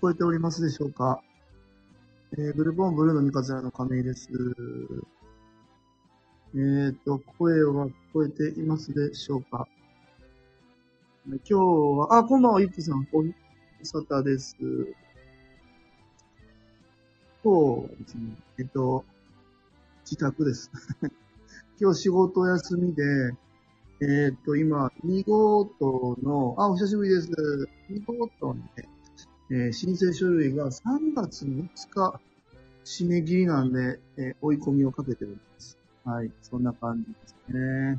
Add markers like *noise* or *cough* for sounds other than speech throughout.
こえておりますでしょうか？えー、ブルボンブルーの三日面の亀井です。えーと、声は聞こえていますでしょうか？今日は、あ、こんばんは、ゆきさん、おさたです。そうですね。えっと、自宅です。*laughs* 今日仕事休みで、えっと、今、2号棟の、あ、お久しぶりです。2号棟にね、えー申請書類が3月5日締め切りなんで、えー追い込みをかけてるんです。はい、そんな感じですね。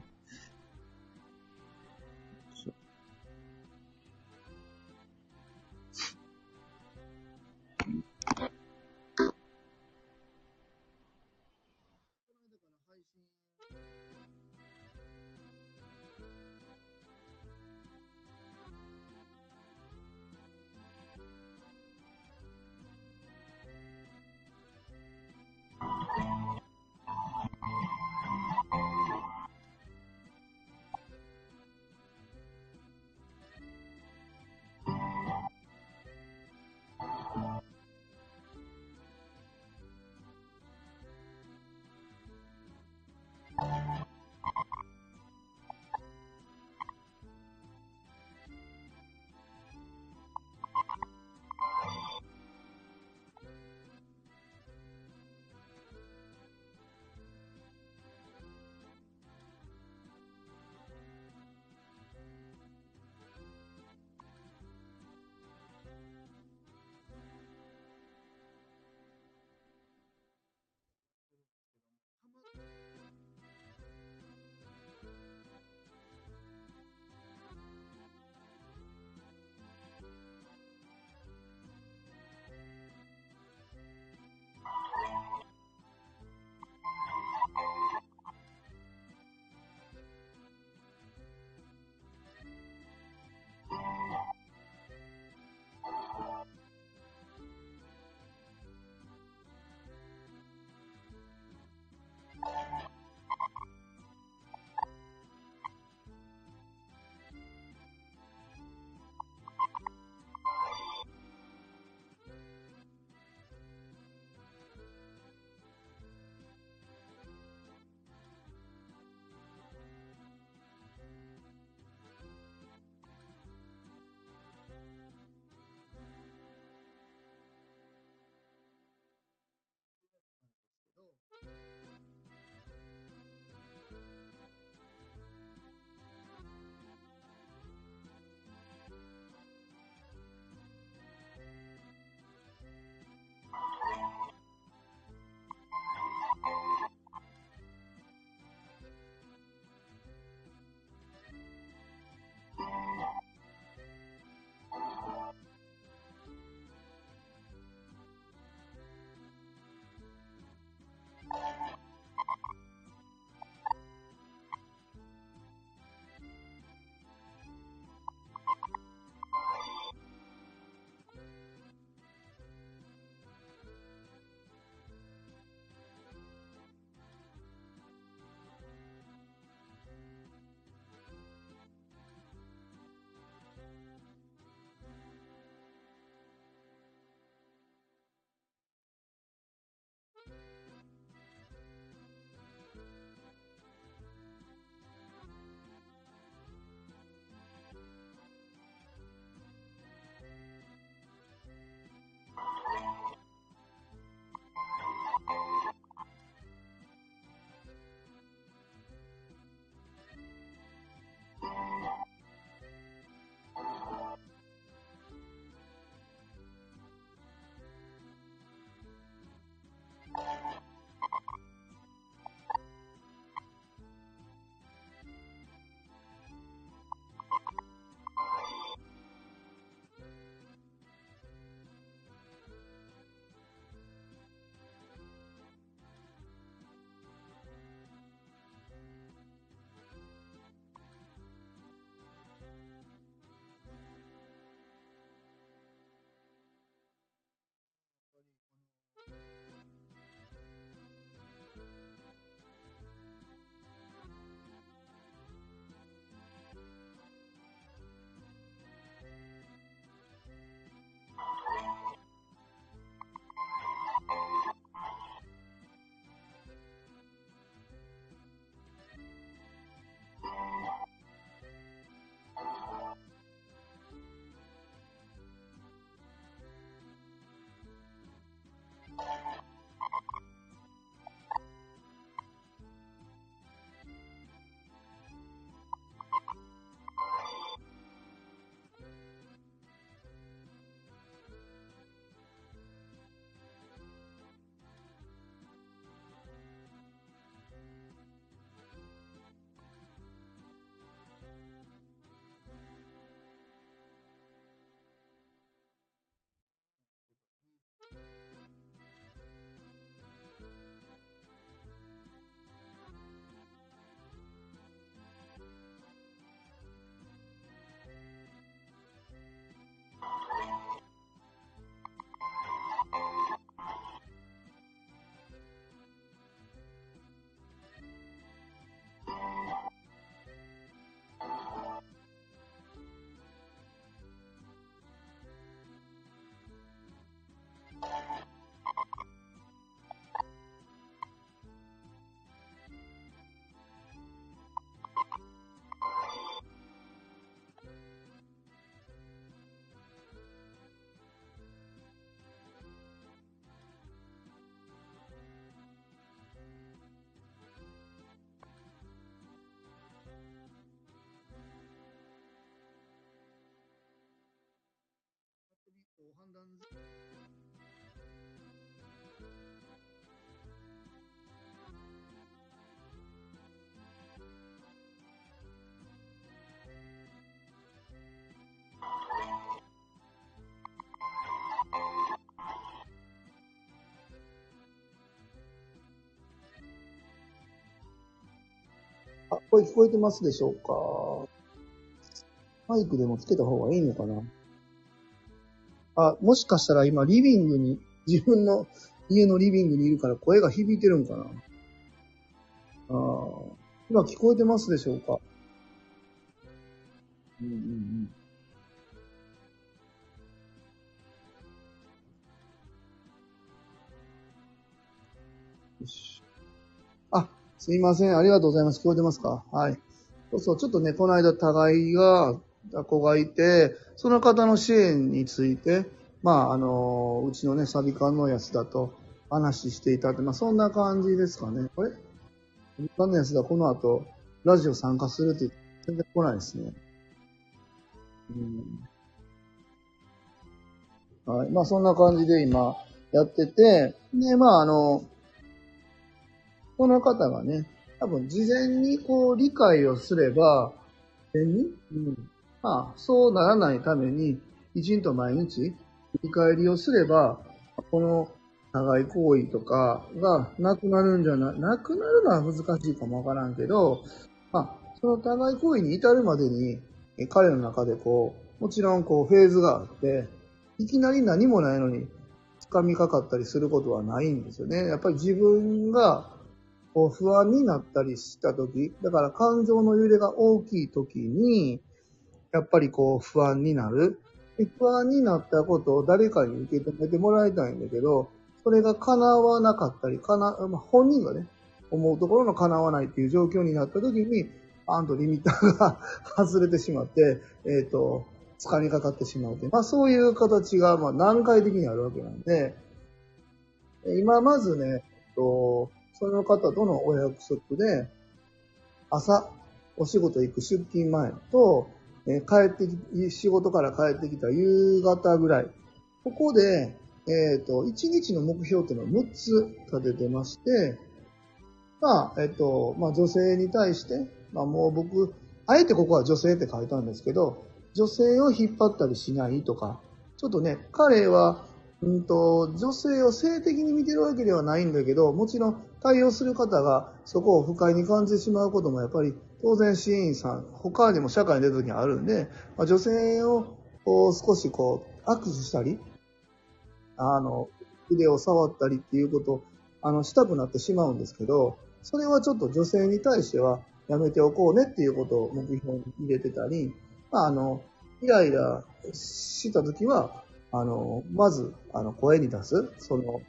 あ、声聞こえてますでしょうか？マイクでもつけた方がいいのかな？あ、もしかしたら今リビングに、自分の家のリビングにいるから声が響いてるんかな？あー今聞こえてますでしょうか？うん。すいません。ありがとうございます。聞こえてますか？はい。そうそう、ちょっとね、この間、互いが、子がいて、その方の支援について、まあ、あの、うちのね、サビ館のやつだと話していたって、まあ、そんな感じですかね。あれ？サビ館のやつだ、この後、ラジオ参加するって言って全然来ないですね。うん。はい。まあ、そんな感じで今、やってて、で、まあ、あの、この方がね、多分事前にこう理解をすれば、事前にうん。まあ、そうならないために、きちんと毎日、振り返りをすれば、この互い行為とかがなくなるんじゃな、なくなるのは難しいかもわからんけど、まあ、その互い行為に至るまでに、彼の中でこう、もちろんこうフェーズがあって、いきなり何もないのに掴みかかったりすることはないんですよね。やっぱり自分がこう不安になったりした時、だから感情の揺れが大きい時に、やっぱりこう不安になる。不安になったことを誰かに受け止めてもらいたいんだけど、それが叶わなかったり、かな、まあ、本人がね、思うところの叶わないっていう状況になった時に、パンとリミッターが *laughs* 外れてしまって、えっ、と、掴みかかってしまうという。まあそういう形が、まあ段階的にあるわけなんで、今まずね、えっと、その方とのお約束で、朝、お仕事行く出勤前と、えー帰ってき、仕事から帰ってきた夕方ぐらい。ここで、えっ、と、1日の目標っていうのを6つ立ててまして、まあ、えっ、と、まあ女性に対して、まあもう僕、あえてここは女性って書いたんですけど、女性を引っ張ったりしないとか、ちょっとね、彼は、うんと、女性を性的に見てるわけではないんだけど、もちろん対応する方がそこを不快に感じてしまうこともやっぱり当然支援員さん、他にも社会に出た時にあるんで、まあ、女性を少しこう握手したり、あの、腕を触ったりっていうことを、あの、したくなってしまうんですけど、それはちょっと女性に対してはやめておこうねっていうことを目標に入れてたり、まあ、あの、イライラした時は、あの、まず、あの、声に出す。その、も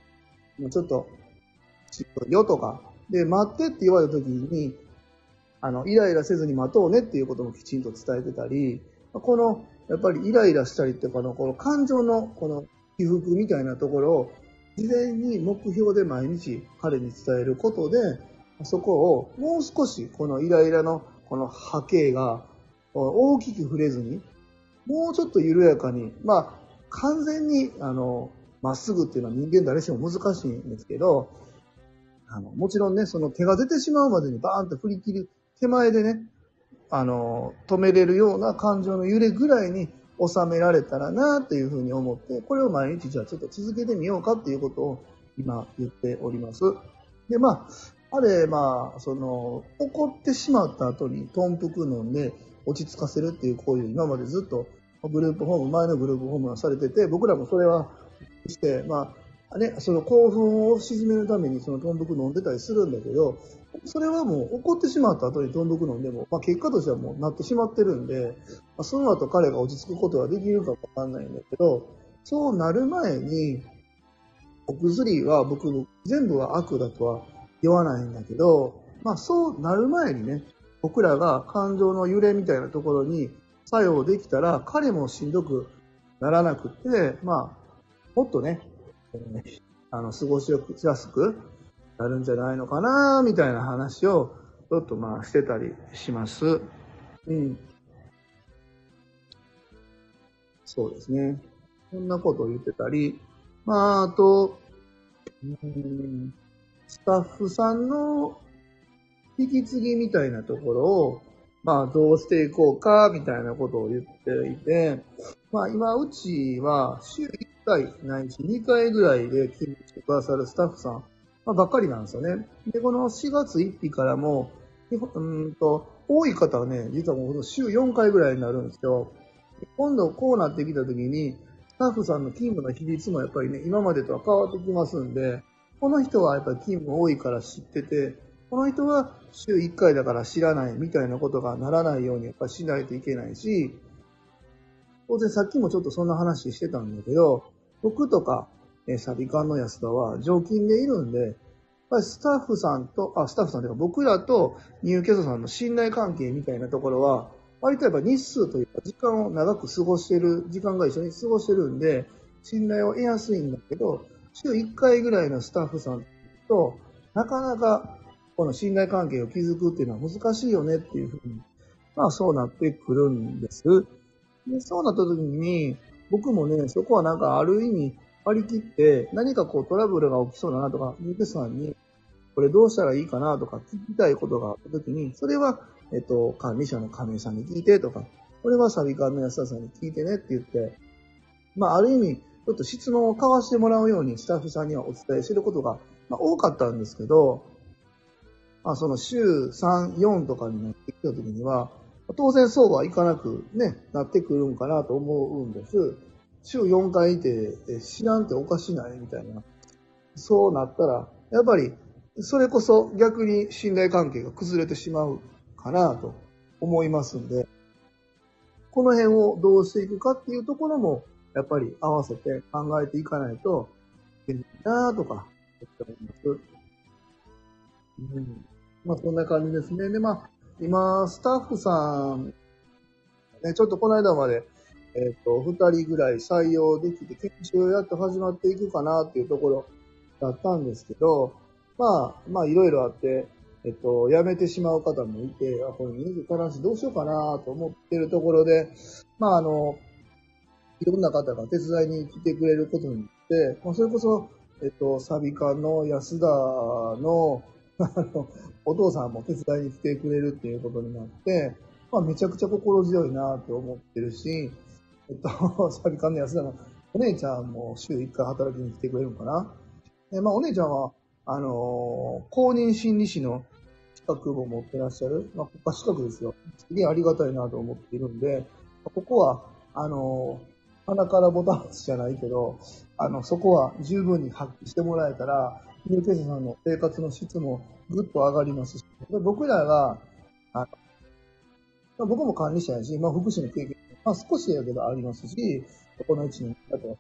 うちょっと、しよとか、で、待ってって言われた時に、あの、イライラせずに待とうねっていうこともきちんと伝えてたり、この、やっぱりイライラしたりっていうかの、この感情の、この起伏みたいなところを、事前に目標で毎日彼に伝えることで、そこをもう少しこのイライラのこの波形が大きく触れずに、もうちょっと緩やかに、まあ、完全に、あの、まっすぐっていうのは人間誰しも難しいんですけど、あの、もちろんね、その手が出てしまうまでにバーンと振り切る手前でね、あの、止めれるような感情の揺れぐらいに収められたらなというふうに思って、これを毎日じゃあちょっと続けてみようかっていうことを今言っております。で、まあ、あれ、まあ、その、怒ってしまった後に豚腹飲んで落ち着かせるっていう行為を今までずっとグループホーム、前のグループホームはされてて、僕らもそれはして、まあ、ね、その興奮を鎮めるためにその豚腹飲んでたりするんだけど、それはもう怒ってしまった後に豚腹飲んでも、まあ結果としてはもうなってしまってるんで、まあ、その後彼が落ち着くことができるかわかんないんだけど、そうなる前に、お薬は僕全部は悪だとは言わないんだけど、まあそうなる前にね、僕らが感情の揺れみたいなところに作用できたら、彼もしんどくならなくて、まあ、もっとね、あの、過ごしやすくなるんじゃないのかな、みたいな話を、ちょっとまあしてたりします。うん。そうですね。そんなことを言ってたり、まあ、あと、うん、スタッフさんの引き継ぎみたいなところを、まあ、どうしていこうか、みたいなことを言っていて、まあ、今、うちは、週1回、ないし2回ぐらいで勤務してくださるスタッフさん、まあ、ばっかりなんですよね。で、この4月1日からも、うんと、多い方はね、実はもう週4回ぐらいになるんですよ。今度こうなってきた時に、スタッフさんの勤務の比率もやっぱりね、今までとは変わってきますんで、この人はやっぱり勤務多いから知ってて、この人は週1回だから知らないみたいなことがならないようにやっぱりしないといけないし、当然さっきもちょっとそんな話してたんだけど、僕とか、えサビ缶の安田は常勤でいるんで、やっぱりスタッフさんと、あ、スタッフさんというか僕らと入居者さんの信頼関係みたいなところは、割とやっぱ日数というか時間を長く過ごしてる、時間が一緒に過ごしてるんで、信頼を得やすいんだけど、週1回ぐらいのスタッフさんと、なかなかこの信頼関係を築くっていうのは難しいよねっていうふうに、まあそうなってくるんです。でそうなった時に、僕もね、そこはなんかある意味割り切って、何かこうトラブルが起きそうだなとか、ミクさんに、これどうしたらいいかなとか聞きたいことがあった時に、それは、えっと、管理者の亀井さんに聞いてとか、これはサビ館の安田さんに聞いてねって言って、まあある意味、ちょっと質問を交わしてもらうようにスタッフさんにはお伝えしてることが、まあ、多かったんですけど、まあその週3、4とかになってきた時には、当然そうはいかなくね、なってくるんかなと思うんです。週4回いて、知らんっておかしないみたいな。そうなったら、やっぱり、それこそ逆に信頼関係が崩れてしまうかなと思いますんで、この辺をどうしていくかっていうところも、やっぱり合わせて考えていかないといけないなとか、思ってます。うん。まあ、そんな感じですね。で、まあ、今、スタッフさん、ね、ちょっとこの間まで、えっ、ー、と、二人ぐらい採用できて、研修やっと始まっていくかなっていうところだったんですけど、まあ、まあ、いろいろあって、えっと、辞めてしまう方もいて、あ、これ人数足らしどうしようかなと思ってるところで、まあ、あの、いろんな方が手伝いに来てくれることによって、まあ、それこそ、えっと、サビカの安田の、あの、お父さんも手伝いに来てくれるっていうことになって、まあ、めちゃくちゃ心強いなと思ってるし、えっと、サビカの安田のお姉ちゃんも週1回働きに来てくれるのかな。で、まあ、お姉ちゃんは、あのー、公認心理師の資格も持ってらっしゃる、まあ、国家資格ですよ。すげえありがたいなと思っているんで、ここは、あのー、鼻からボタン押しじゃないけど、あの、そこは十分に発揮してもらえたら、入居者さんの生活の質もぐっと上がりますし、僕らが、あ僕も管理者やし、まあ、福祉の経験、まあ、少しやけどありますし、ここの1年だと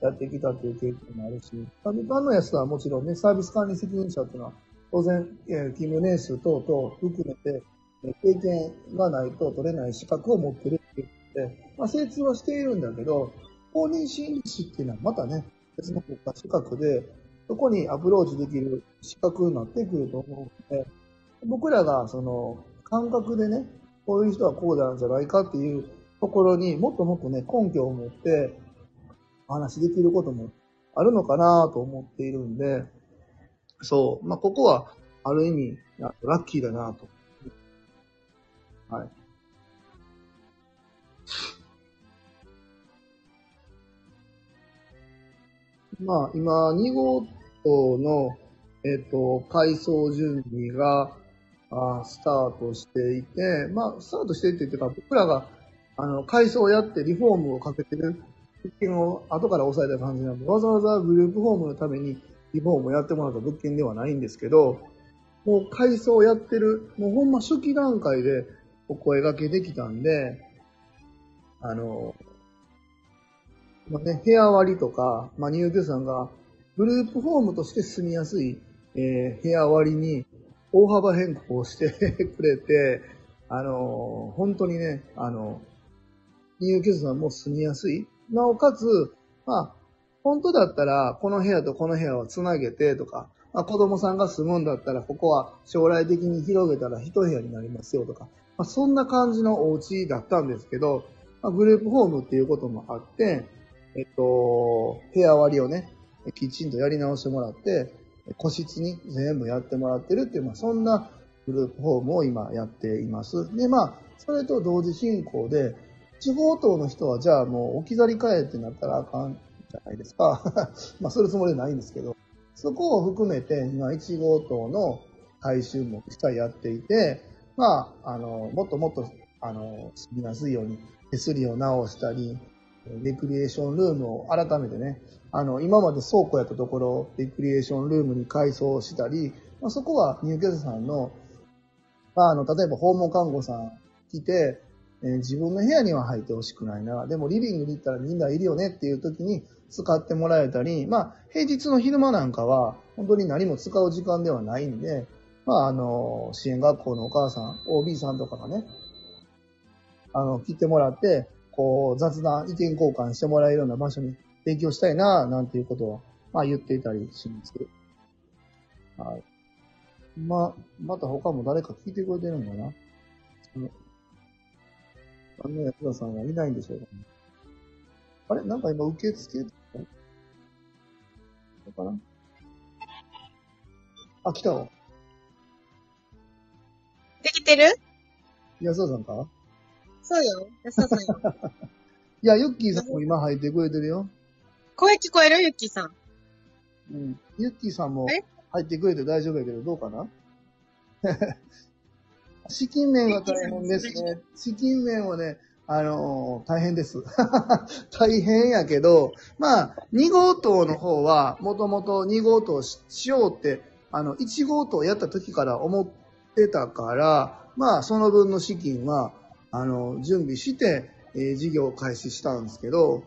やってきたという経験もあるし、サービスのやつはもちろんね、サービス管理責任者っていうのは、当然、えー、勤務年数等々含めて、経験がないと取れない資格を持ってるっていうことで、まあ、精通はしているんだけど、公認心理師っていうのはまたね、別の国家資格で、そこにアプローチできる資格になってくると思うので、僕らがその感覚でね、こういう人はこうなんじゃないかっていうところにもっともっとね、根拠を持ってお話できることもあるのかなと思っているんで、そう、まあ、ここはある意味、ラッキーだなと。はい。まあ、今、2号の、えっ、ー、と、改装準備が、あスタートしていて、まあ、スタートしていて言っていうか、僕らが、あの、改装をやってリフォームをかけてる物件を後から抑えた感じなんで、わざわざグループホームのためにリフォームをやってもらった物件ではないんですけど、もう改装をやってる、もうほんま初期段階でお声掛けできたんで、あの、まあね、部屋割りとか、まあ、入居さんがグループホームとして住みやすい、えー、部屋割りに大幅変更して *laughs* くれて、あのー、本当にね、あの、入居者さんも住みやすい。なおかつ、まあ、本当だったら、この部屋とこの部屋をつなげてとか、まあ、子供さんが住むんだったら、ここは将来的に広げたら一部屋になりますよとか、まあ、そんな感じのお家だったんですけど、まあ、グループホームっていうこともあって、えっと、部屋割りをね、きちんとやり直してもらって、個室に全部やってもらってるっていう、まあ、そんなグループホームを今やっています。で、まあ、それと同時進行で、地方等の人はじゃあもう置き去り替えってなったらあかんじゃないですか。*laughs* まあ、するつもりはないんですけど、そこを含めて今1号棟の改修も一切やっていて、まあ、あの、もっともっと、あの、住みやすいように手すりを直したり、レクリエーションルームを改めてね、あの、今まで倉庫やったところをレクリエーションルームに改装したり、まあ、そこは入居者さんの、まあ、あの、例えば訪問看護さん来て、えー自分の部屋には入ってほしくないな。でもリビングに行ったらみんないるよねっていう時に使ってもらえたり、まあ、平日の昼間なんかは本当に何も使う時間ではないんで、まあ、あの、支援学校のお母さん、OB さんとかがね、あの、来てもらって、こう、雑談、意見交換してもらえるような場所に提供したいな、なんていうことは、まあ言っていたりします。はい。ま、また他も誰か聞いてくれてるんだな？そのあの安田さんはいないんでしょうかね。あれ？なんか今受付かな？あ、来たわ。できてる？安田さんか？そうよ。安田さんよ。*laughs* いや、ユッキーさんも今入ってくれてるよ。声聞こえる？ゆっきーさん。うん。ユッキーさんもえ？入ってくれて大丈夫やけど、どうかな？*laughs* 資金面は大変ですね。*laughs* 資金面はね、あのー大変です。*laughs* 大変やけど、まあ、2号棟の方は、もともと2号棟ししようって、あの、1号棟やった時から思ってたから、まあ、その分の資金は、あの、準備して、えー事業を開始したんですけど、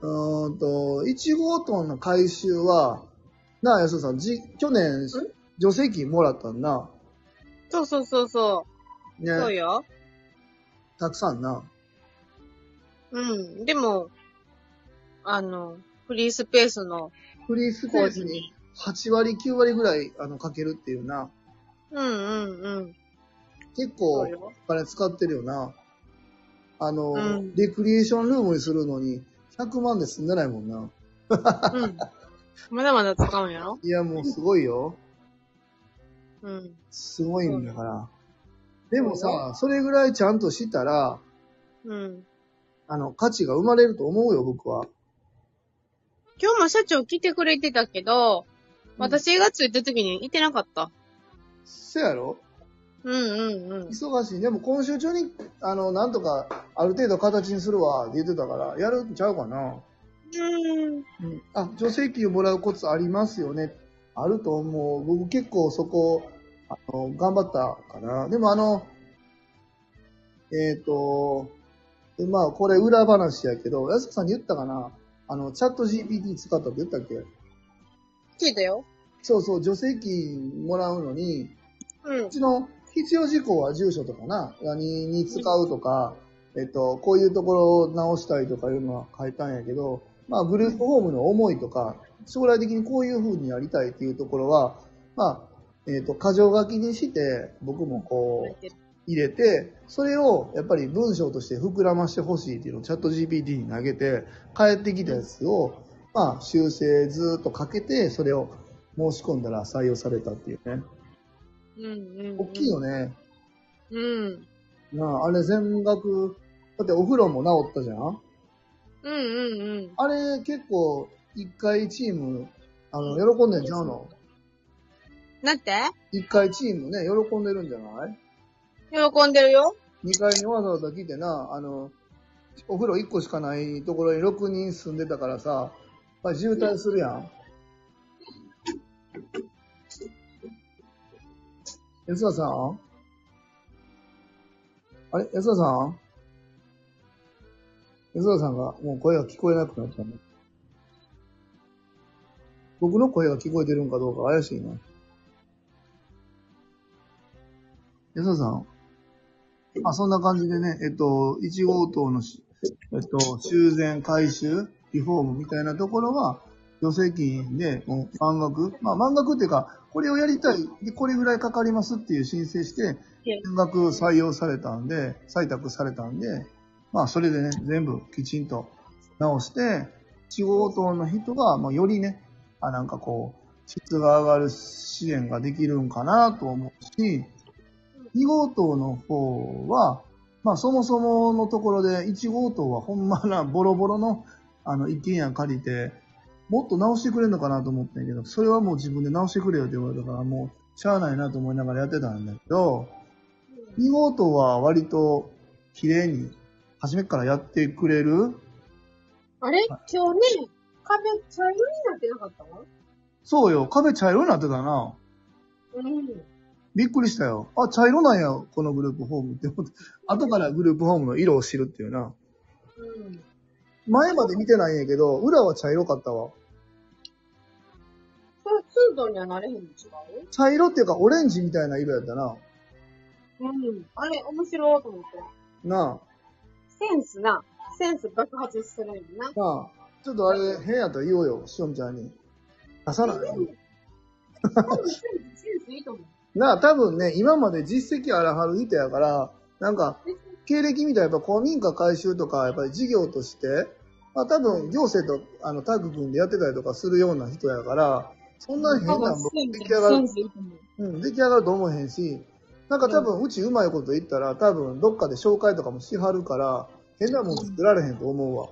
うーんと、1号棟の回収は、なあ、安田さん、じ、去年、助成金もらったんな。そうそうそうそう。ね。そうよ。たくさんな。うん。でも、あの、フリースペースの、フリースペースに8割、9割ぐらい、あの、かけるっていうな。うんうんうん。結構、お。金使ってるよな。あの、うんレクリエーションルームにするのに、100万で済んでないもんな。うん。まだまだ使うんやろ？いや、もうすごいよ。うん。すごいんだから。でもさ、それぐらいちゃんとしたら、うん。あの、価値が生まれると思うよ、僕は。今日も社長来てくれてたけど、私が着いた時にいてなかった。そやろ？うんうんうん。忙しい。でも今週中に、あの、なんとか、ある程度形にするわ、って言ってたから、やるんちゃうかな。うん。うん。あ、助成金をもらうコツありますよね。あると思う。僕結構そこ、あの、頑張ったかな。でもあの、えっ、と、まあ、これ裏話やけど、安田さんに言ったかなあの、チャット GPT 使ったって言ったっけ？聞いたよ。そうそう、助成金もらうのに、うんう。ちの必要事項は住所とかな、何に使うとか、えっと、こういうところを直したいとかいうのは書いたんやけど、まあ、グループホームの思いとか、将来的にこういう風にやりたいっていうところは、まあ、えっと、箇条書きにして、僕もこう、入れて、それをやっぱり文章として膨らましてほしいっていうのをチャット GPT に投げて、返ってきたやつを、まあ、修正ずっとかけて、それを申し込んだら採用されたっていうね。うんうん。大きいよね。うん。なあ、あれ全額、だってお風呂も治ったじゃん？うんうんうん。あれ結構、一回チーム、あの、喜んでんちゃうの？なんて？一回チームね、喜んでるんじゃない？喜んでるよ。二階にわざわざ来てな、あの、お風呂一個しかないところに6人住んでたからさ、やっぱり渋滞するやん。安田さん？あれ？安田さん？安田さんがもう声が聞こえなくなったね。僕の声が聞こえてるんかどうか怪しいな。安田さん？あ、そんな感じでね、えっと、1号棟のし、えっと、修繕、改修、リフォームみたいなところは、助成金で、もう満額？まあ、満額っていうか、これをやりたい、で、これぐらいかかりますっていう申請して、全額採用されたんで、採択されたんで、まあ、それでね、全部きちんと直して、1号棟の人が、まあ、よりね、あ、なんかこう、質が上がる支援ができるんかなと思うし、2号棟の方は、まあそもそものところで1号棟はほんまなボロボロのあの一軒家借りて、もっと直してくれるのかなと思ったんやけど、それはもう自分で直してくれよって言われたから、もうしゃあないなと思いながらやってたんだけど、2号棟は割と綺麗に初めからやってくれる？あれ？今日ね、壁茶色になってなかった？のそうよ、壁茶色になってたな。うん。びっくりしたよ。あ、茶色なんや、このグループホームって思って。後からグループホームの色を知るっていうな。うん。前まで見てないんやけど、裏は茶色かったわ。それ、ツートンにはなれへんの違う？茶色っていうかオレンジみたいな色やったな。うん。あれ、面白いと思って。なセンスな。センス爆発するんやな。あ、なあ。ちょっとあれ変やったら言おうよ、しおんちゃんに。出さない多分センス、センスいいと思う。*laughs* なあ、多分ね、今まで実績あらはる人やから、なんか、経歴見たらやっぱ公民館改修とか、やっぱり事業として、まあ多分行政とあのタッグ組んでやってたりとかするような人やから、そんな変なの出来上がるう。うん、出来上がると思えへんし、なんか多分うちうまいこと言ったら、多分どっかで紹介とかもしはるから、変なもん作られへんと思うわ。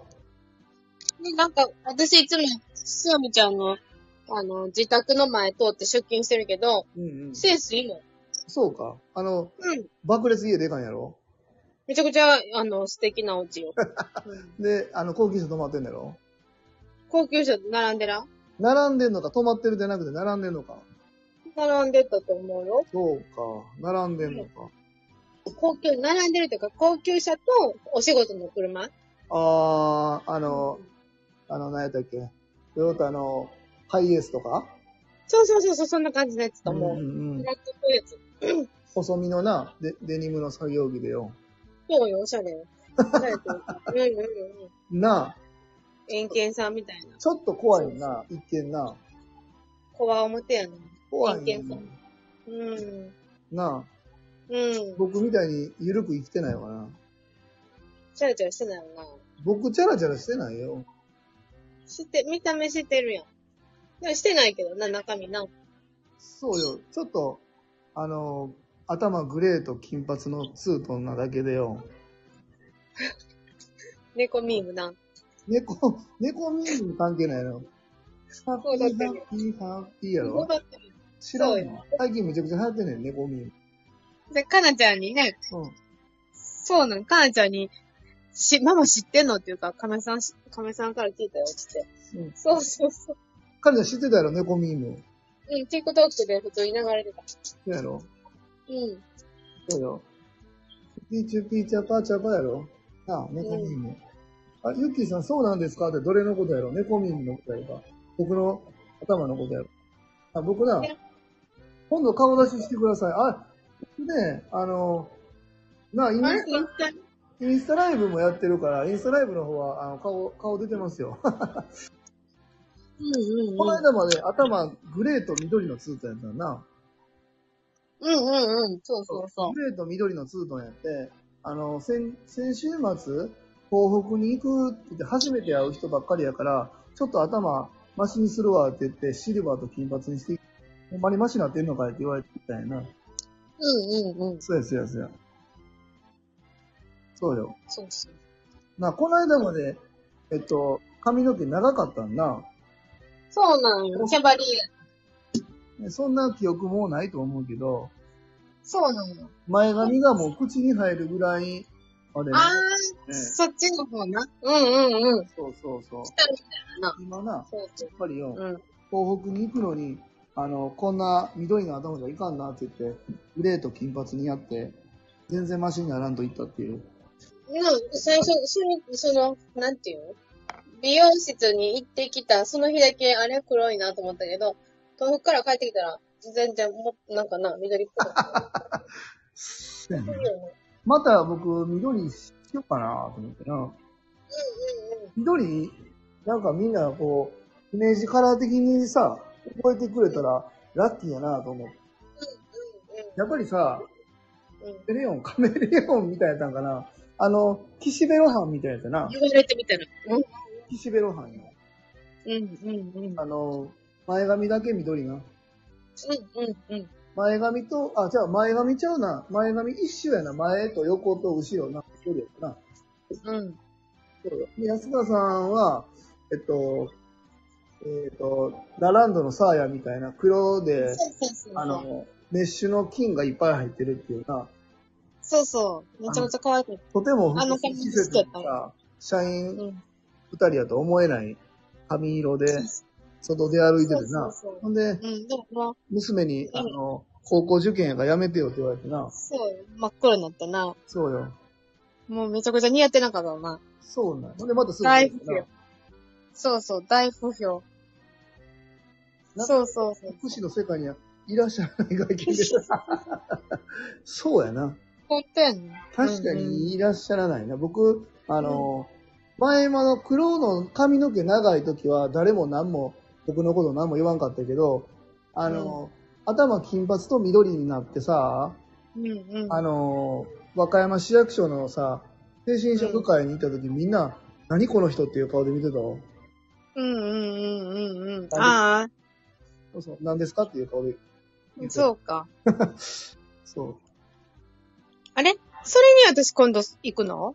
で、なんか、私いつも、すやみちゃんの、あの、自宅の前通って出勤してるけど、うんうん。センスいいもん。そうか。あの、うん。爆裂家でかんやろ？めちゃくちゃ、あの、素敵なお家よ。*laughs* うんで、あの、高級車止まってんだろ？高級車並んでら？並んでんのか？止まってるじゃなくて並んでんのか？並んでたと思うよ。そうか。並んでんのか。高級、並んでるというか、高級車とお仕事の車？あー、あの、あの、何やったっけ？トヨタのハイエースとか？そうそうそうそう、そんな感じのやつと思う。うんうん狙ってくるやつ。細身のな、デデニムの作業着でよ。そうよ、おしゃれうんうんうんうん。なあ、円形さんみたいな。ちょっと怖いな、一見な。こわ表やな。怖い一見さん。うん。なあ、うん。僕みたいに緩く生きてないわな。チャラチャラしてないよな。僕チャラチャラしてないよ。して、見た目してるやん。でもしてないけどな、中身な。そうよ。ちょっと、あの、頭グレーと金髪のツートンなだけでよ。猫ミームな。猫、猫ミーム関係ないの。ハッピー、ハッピー、ハッピーやろ。知らんの？最近めちゃくちゃ流行ってんねん、猫ミーム。で、かなちゃんにね、うん。そうなん、かなちゃんに、し、ママ知ってんのっていうか、亀さんし、亀さんから聞いたよ、つって。うん。そうそうそう。彼女知ってたやろ、猫ミーム。うん、TikTok で普通に流れてた。そうやろ？うん。そうよ。ピーチュピーチャパーチャパやろ？なあ、猫ミーム。あ、ユッキーさんそうなんですか？ってどれのことやろ？猫ミームのことやろか僕の頭のことやろあ、僕な、今度顔出ししてください。あ、僕ね、あの、なあ、インあれ？スタ、インスタライブもやってるから、インスタライブの方は、あの、顔、顔出てますよ。うんうんこのうん。間まで頭グレーと緑のツートンやったんな。うんうんうん。そうそうそグレーと緑のツートンやって、あの、先、先週末、東北に行くって言って初めて会う人ばっかりやから、ちょっと頭マシにするわって言って、シルバーと金髪にして、ほんまにマシになってんのかいって言われてたんやな。う。うんうんうん。そうやそうやそうや。そうよ。そうそう。な、この間まで、えっと、髪の毛長かったんな。そうなんよ。キャバリー。ねそんな記憶もうないと思うけど、そうなんよ。前髪がもう口に入るぐらい、あれねあー、ねそっちの方な。うんうんうん。そうそうそう。下みたいなな。今な、やっぱりよ、うん。東北に行くのに、あの、こんな緑の頭じゃいかんなって言って、グレーと金髪にやって、全然マシにならんと言ったっていう。でも、最初、その、その、なんていうの？美容室に行ってきた、その日だけあれ黒いなと思ったけど、東北から帰ってきたら、全然も、なんかな、緑っぽかった。そうやねい。また僕、緑しようかなと思ってな。うんうんうん。緑、なんかみんなこう、イメージカラー的にさ、覚えてくれたらラッキーやなと思う。やっぱりさ、うんうん。カメレオン、カメレオンみたいやったんかな。あの、岸辺露伴みたいやったな。言われてみたら。うん。岸辺露伴よ。うんうんうん。あの、前髪だけ緑な。うんうんうん。前髪と、あ、じゃあ前髪ちゃうな。前髪一緒やな。前と横と後ろな。一人やな。うん。そうよで安田さんは、えっと、えっと、ラランドのサーヤみたいな黒で。あの、メッシュの金がいっぱい入ってるっていうな。そうそう。めちゃめちゃ可愛くて。とてもあの福祉施設のさ、社員うん。二人やと思えない髪色で、外で歩いててな。ほんで、うん、でもまあ、娘に、うんあの、高校受験やからやめてよって言われてな。そうよ。真っ黒になってな。そうよ。もうめちゃくちゃ似合ってなかったな。そうなん。ほんで、またすぐ大不評。そうそう、大不評。なそうそうそう。福祉の世界にはいらっしゃらない外見で。*laughs* そうやな。本当やね。確かにいらっしゃらないな。僕、あの、前まの黒の髪の毛長い時は誰も何も、僕のこと何も言わんかったけど、あの、頭金髪と緑になってさ、うんうん。あの、和歌山市役所のさ、精神職会に行った時、みんな、何この人っていう顔で見てたわうんうんうんうんうん。あそうそう、何ですかっていう顔で。あ、そうか。*laughs* そう。あれ？それに私今度行くの？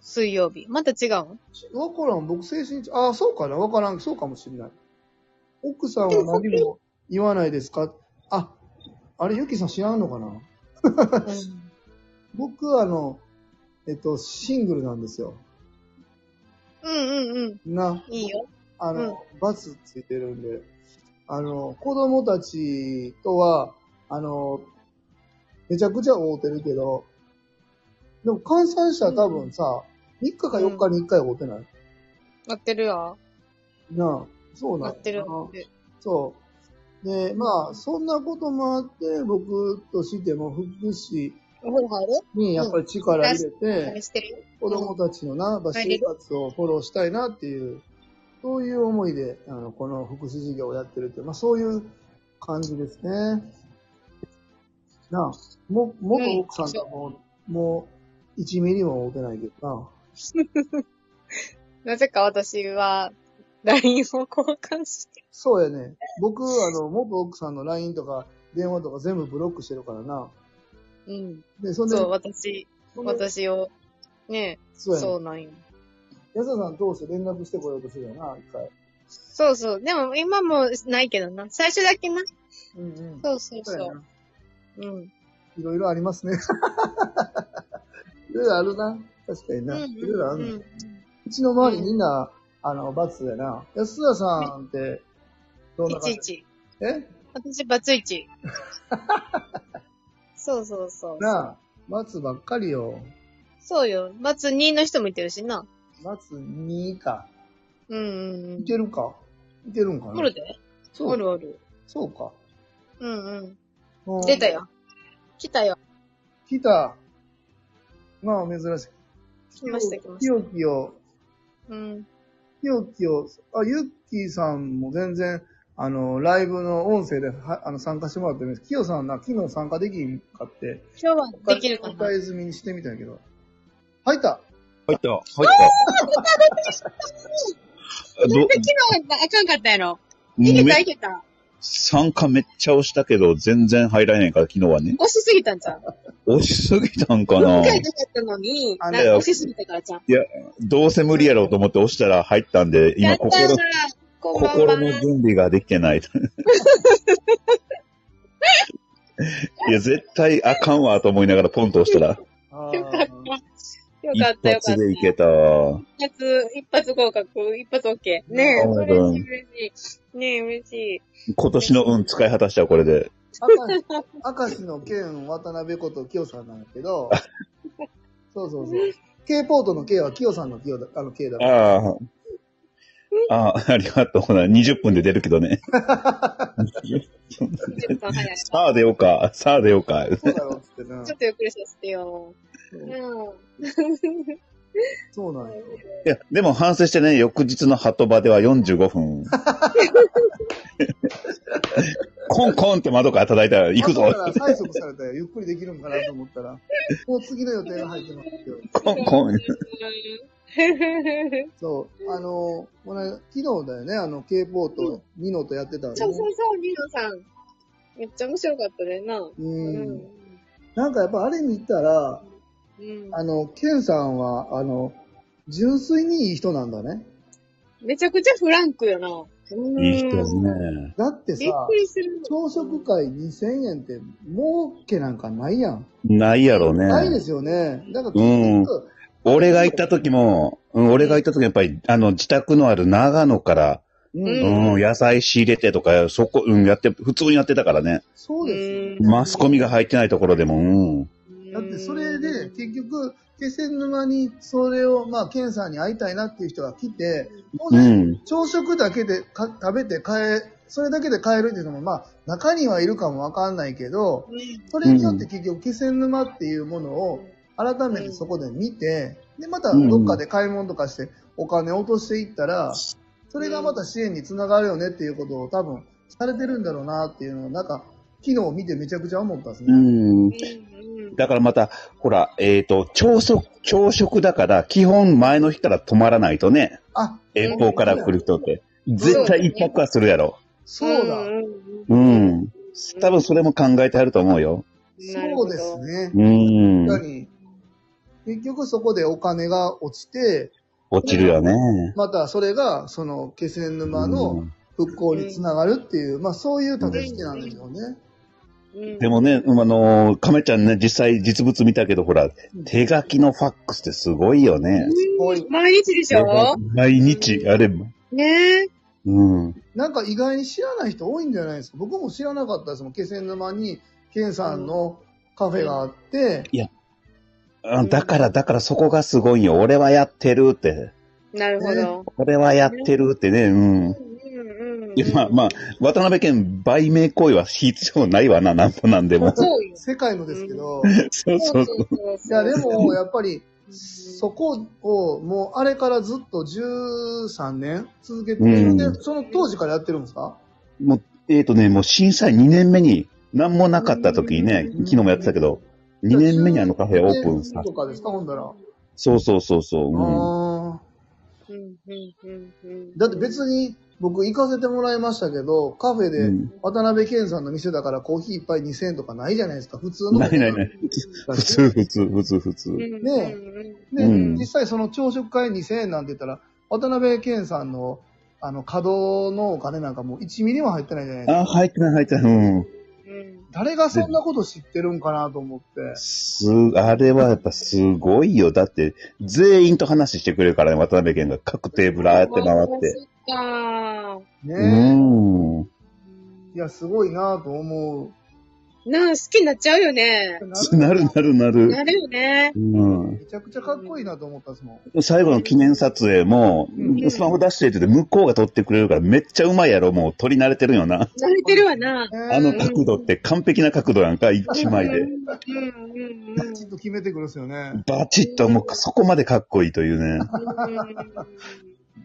水曜日。また違うわからん、僕精神、ああ、そうかな、わからん、そうかもしれない。奥さんは何も言わないですか？あ、あれ、ゆきさん知らんのかな？の *laughs* 僕はあの、えっと、シングルなんですよ。うんうんうん。な、いいよ。あの、バツついてるんで、あの、子供たちとは、あの、めちゃくちゃ会うてるけど、でも換算したら多分さ、3日か4日に1回会うてない、待ってるよ。なあ、そうなん待ってる。なそう。で、まあ、そんなこともあって、僕としても福祉にやっぱり力入れて、子供たちのな、まあ生活をフォローしたいなっていう、そういう思いで、あの、この福祉事業をやってるっていう、まあそういう感じですね。なあ、も、元奥さんとも、もう、1ミリも会うてないけどな。*laughs* なぜか私は、LINE を交換して。そうやね。僕、あの、元奥さんの LINE とか電話とか全部ブロックしてるからな。うん。で、そんで、そう、私、私を、ねそうやね。そうなんよ。安田さん通して連絡してこようとしてるよな、一回。そうそう。でも今もないけどな。最初だけな。うんうん。そうそうそうそう。。うん。いろいろありますね。*laughs* いろいろあるな。確かにな。うんいろいろあるね。うんうちの周りみんな、あの、バツやな。安田さんって、どんな感じ？11。え？私、バツイチ。*laughs* そうそうそう。なあ、バツばっかりよ。そうよ。バツ2の人もいてるしな。バツ2か。うんうんうんい。けるか？いけるんかな？おるでそう。おるおる。そうか。うんうん。うん出た。よ。来たよ。来た。まあ、珍しい。来ました来ましたきよきよ、うん。きよきよ、あ、ゆっきーさんも全然、あの、ライブの音声ではあの参加してもらってるんです。きよさんな、昨日参加できんかって、今日はできるかな歌い済みにしてみたんやけど。入った入った、入った。ど、昨日あかんかったやろ。いけたいけた。参加めっちゃ押したけど、全然入らへんから、昨日はね。押しすぎたんちゃう？押しすぎたんか一な回出ちゃったのに、あなんか押しすぎたからちゃう。どうせ無理やろうと思って押したら入ったんで、今心、心の準備ができてない。*laughs* いや、絶対あかんわと思いながらポンと押したら、あよかった。よ一かったよかった。発でいけた。一発、一発合格、一発 OK。ねえ、う嬉しい嬉しい。ねえ、嬉しい。今年の運使い果たしたわこれで。明石の県渡辺こと清さんなんやけど、*laughs* そうそうそう。K ポートの K は清さんの清だ、あの K だから。ああ。ああ、ありがとうな。20分で出るけどね。20分早い。ちさあ出ようか。さあ出ようか。そうだろうっつってな。ょっとゆっくりさせてよ。うん。*laughs* そうなんよ。いや、でも反省してね、翌日の鳩場では45分。コンコンって窓から叩いたら行くぞ後から催促されたらゆっくりできるんかなと思ったら、もう次の予定が入ってますけど。コンコン。*laughs* そう。あの、この昨日だよね、あの、K ポート、ニノとやってたのね。そうそうそう、ニノさん。めっちゃ面白かったねな。う。うんん。なんかやっぱあれ見たら、うん。あの、ケンさんは、あの、純粋にいい人なんだね。めちゃくちゃフランクよな。いい人ですうんね。だってさびっ、くりする。朝食会2000円って儲けなんかないやん。ないやろね。ないですよね。だからうん俺が行った時も、うん、俺が行った時もやっぱり、あの、自宅のある長野から、うんうんうん、野菜仕入れてとか、そこ、うん、やって、普通にやってたからね。そうですよ。うんマスコミが入ってないところでも、うん。だってそれで、結局、気仙沼にそれを、まあ、ケンさんに会いたいなっていう人が来て。朝食だけでか食べて帰、それだけで帰るっていうのも、まあ、中にはいるかもわかんないけど、それによって結局、気仙沼っていうものを改めてそこで見て、で、またどっかで買い物とかしてお金落としていったら、それがまた支援につながるよねっていうことを多分されてるんだろうなっていうのを、なんか、昨日見てめちゃくちゃ思ったんですね。うん。うんだからまた、ほら、えっ、と、朝食、朝食だから、基本前の日から泊まらないとね、あ、遠方から来る人って。絶対一泊はするやろ。そうだ。んうん。多分それも考えてあると思うよ。そうです。ね。うん。確かに。結局そこでお金が落ちて、落ちるよね。またそれが、その、気仙沼の復興につながるっていう、まあそういう立て付けなんでしょうね。うんでもね、あのー、亀ちゃんね、実際実物見たけど、ほら、手書きのファックスってすごいよね。ごい毎日でしょ？毎日、あれ、ねえ。うん。なんか意外に知らない人多いんじゃないですか？僕も知らなかったですもん。気仙沼に、ケンさんのカフェがあって、あだから、だからそこがすごいよ。俺はやってるって。なるほど。俺はやってるってね、うん。いやまあまあ、渡辺県売名行為は必要ないわな、なんとなんでも。そうよ。世界のですけど、そうそうそう。いやでも、やっぱり、そこを、もうあれからずっと13年続けて、うんで、その当時からやってるんですか？もう、えっ、とね、もう震災2年目に、何もなかった時にね、昨日もやってたけど、2年目にあのカフェオープンさ。とかですか、ほんだら。そうそうそうそう。うんあうんうんうんうんーだって別に僕行かせてもらいましたけど、カフェでうん渡辺健さんの店だからコーヒー一杯2000円とかないじゃないですか、普通の。ないないない。*laughs* 普通、普通、普通、普通。うんねで、うん実際その朝食会2000円なんて言ったら、渡辺健さんの、あの、稼働のお金なんかもう1ミリも入ってないじゃないですか。あ、入ってない、入ってない。うん。うん誰がそんなこと知ってるんかなと思って。す、あれはやっぱすごいよ。だって、全員と話してくれるからね、渡辺県が各テーブルああやって回って。そっかねうえ。ん。いや、すごいなと思う。なあ、好きになっちゃうよね。*laughs* なるなるなる。なるよね。うん。めちゃくちゃかっこいいなと思ったですもん。最後の記念撮影も、うんスマホ出してって言って向こうが撮ってくれるからめっちゃうまいやろ、もう撮り慣れてるよな。慣れてるわな。あの角度って完璧な角度なんか、一枚で。うんうんうんバチッと決めてくるんですよね。バチッともうそこまでかっこいいというね。